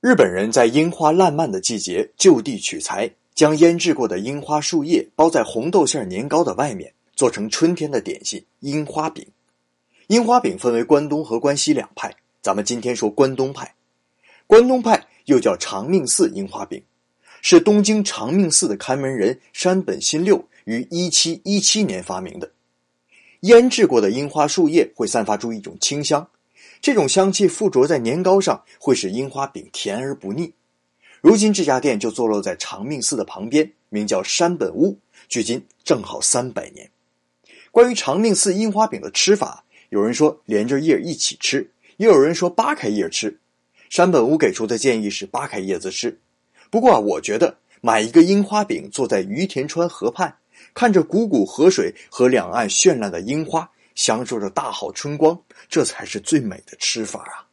日本人在樱花烂漫的季节就地取材，将腌制过的樱花树叶包在红豆馅年糕的外面，做成春天的点心——樱花饼。樱花饼分为关东和关西两派，咱们今天说关东派。关东派又叫长命寺樱花饼，是东京长命寺的看门人山本新六于一七一七年发明的。腌制过的樱花树叶会散发出一种清香，这种香气附着在年糕上，会使樱花饼甜而不腻。如今这家店就坐落在长命寺的旁边，名叫山本屋，距今正好三百年。关于长命寺樱花饼的吃法，有人说连着叶一起吃，也有人说扒开叶吃。山本屋给出的建议是扒开叶子吃。不过啊，我觉得买一个樱花饼，坐在于田川河畔。看着汩汩河水和两岸绚烂的樱花，享受着大好春光，这才是最美的吃法啊！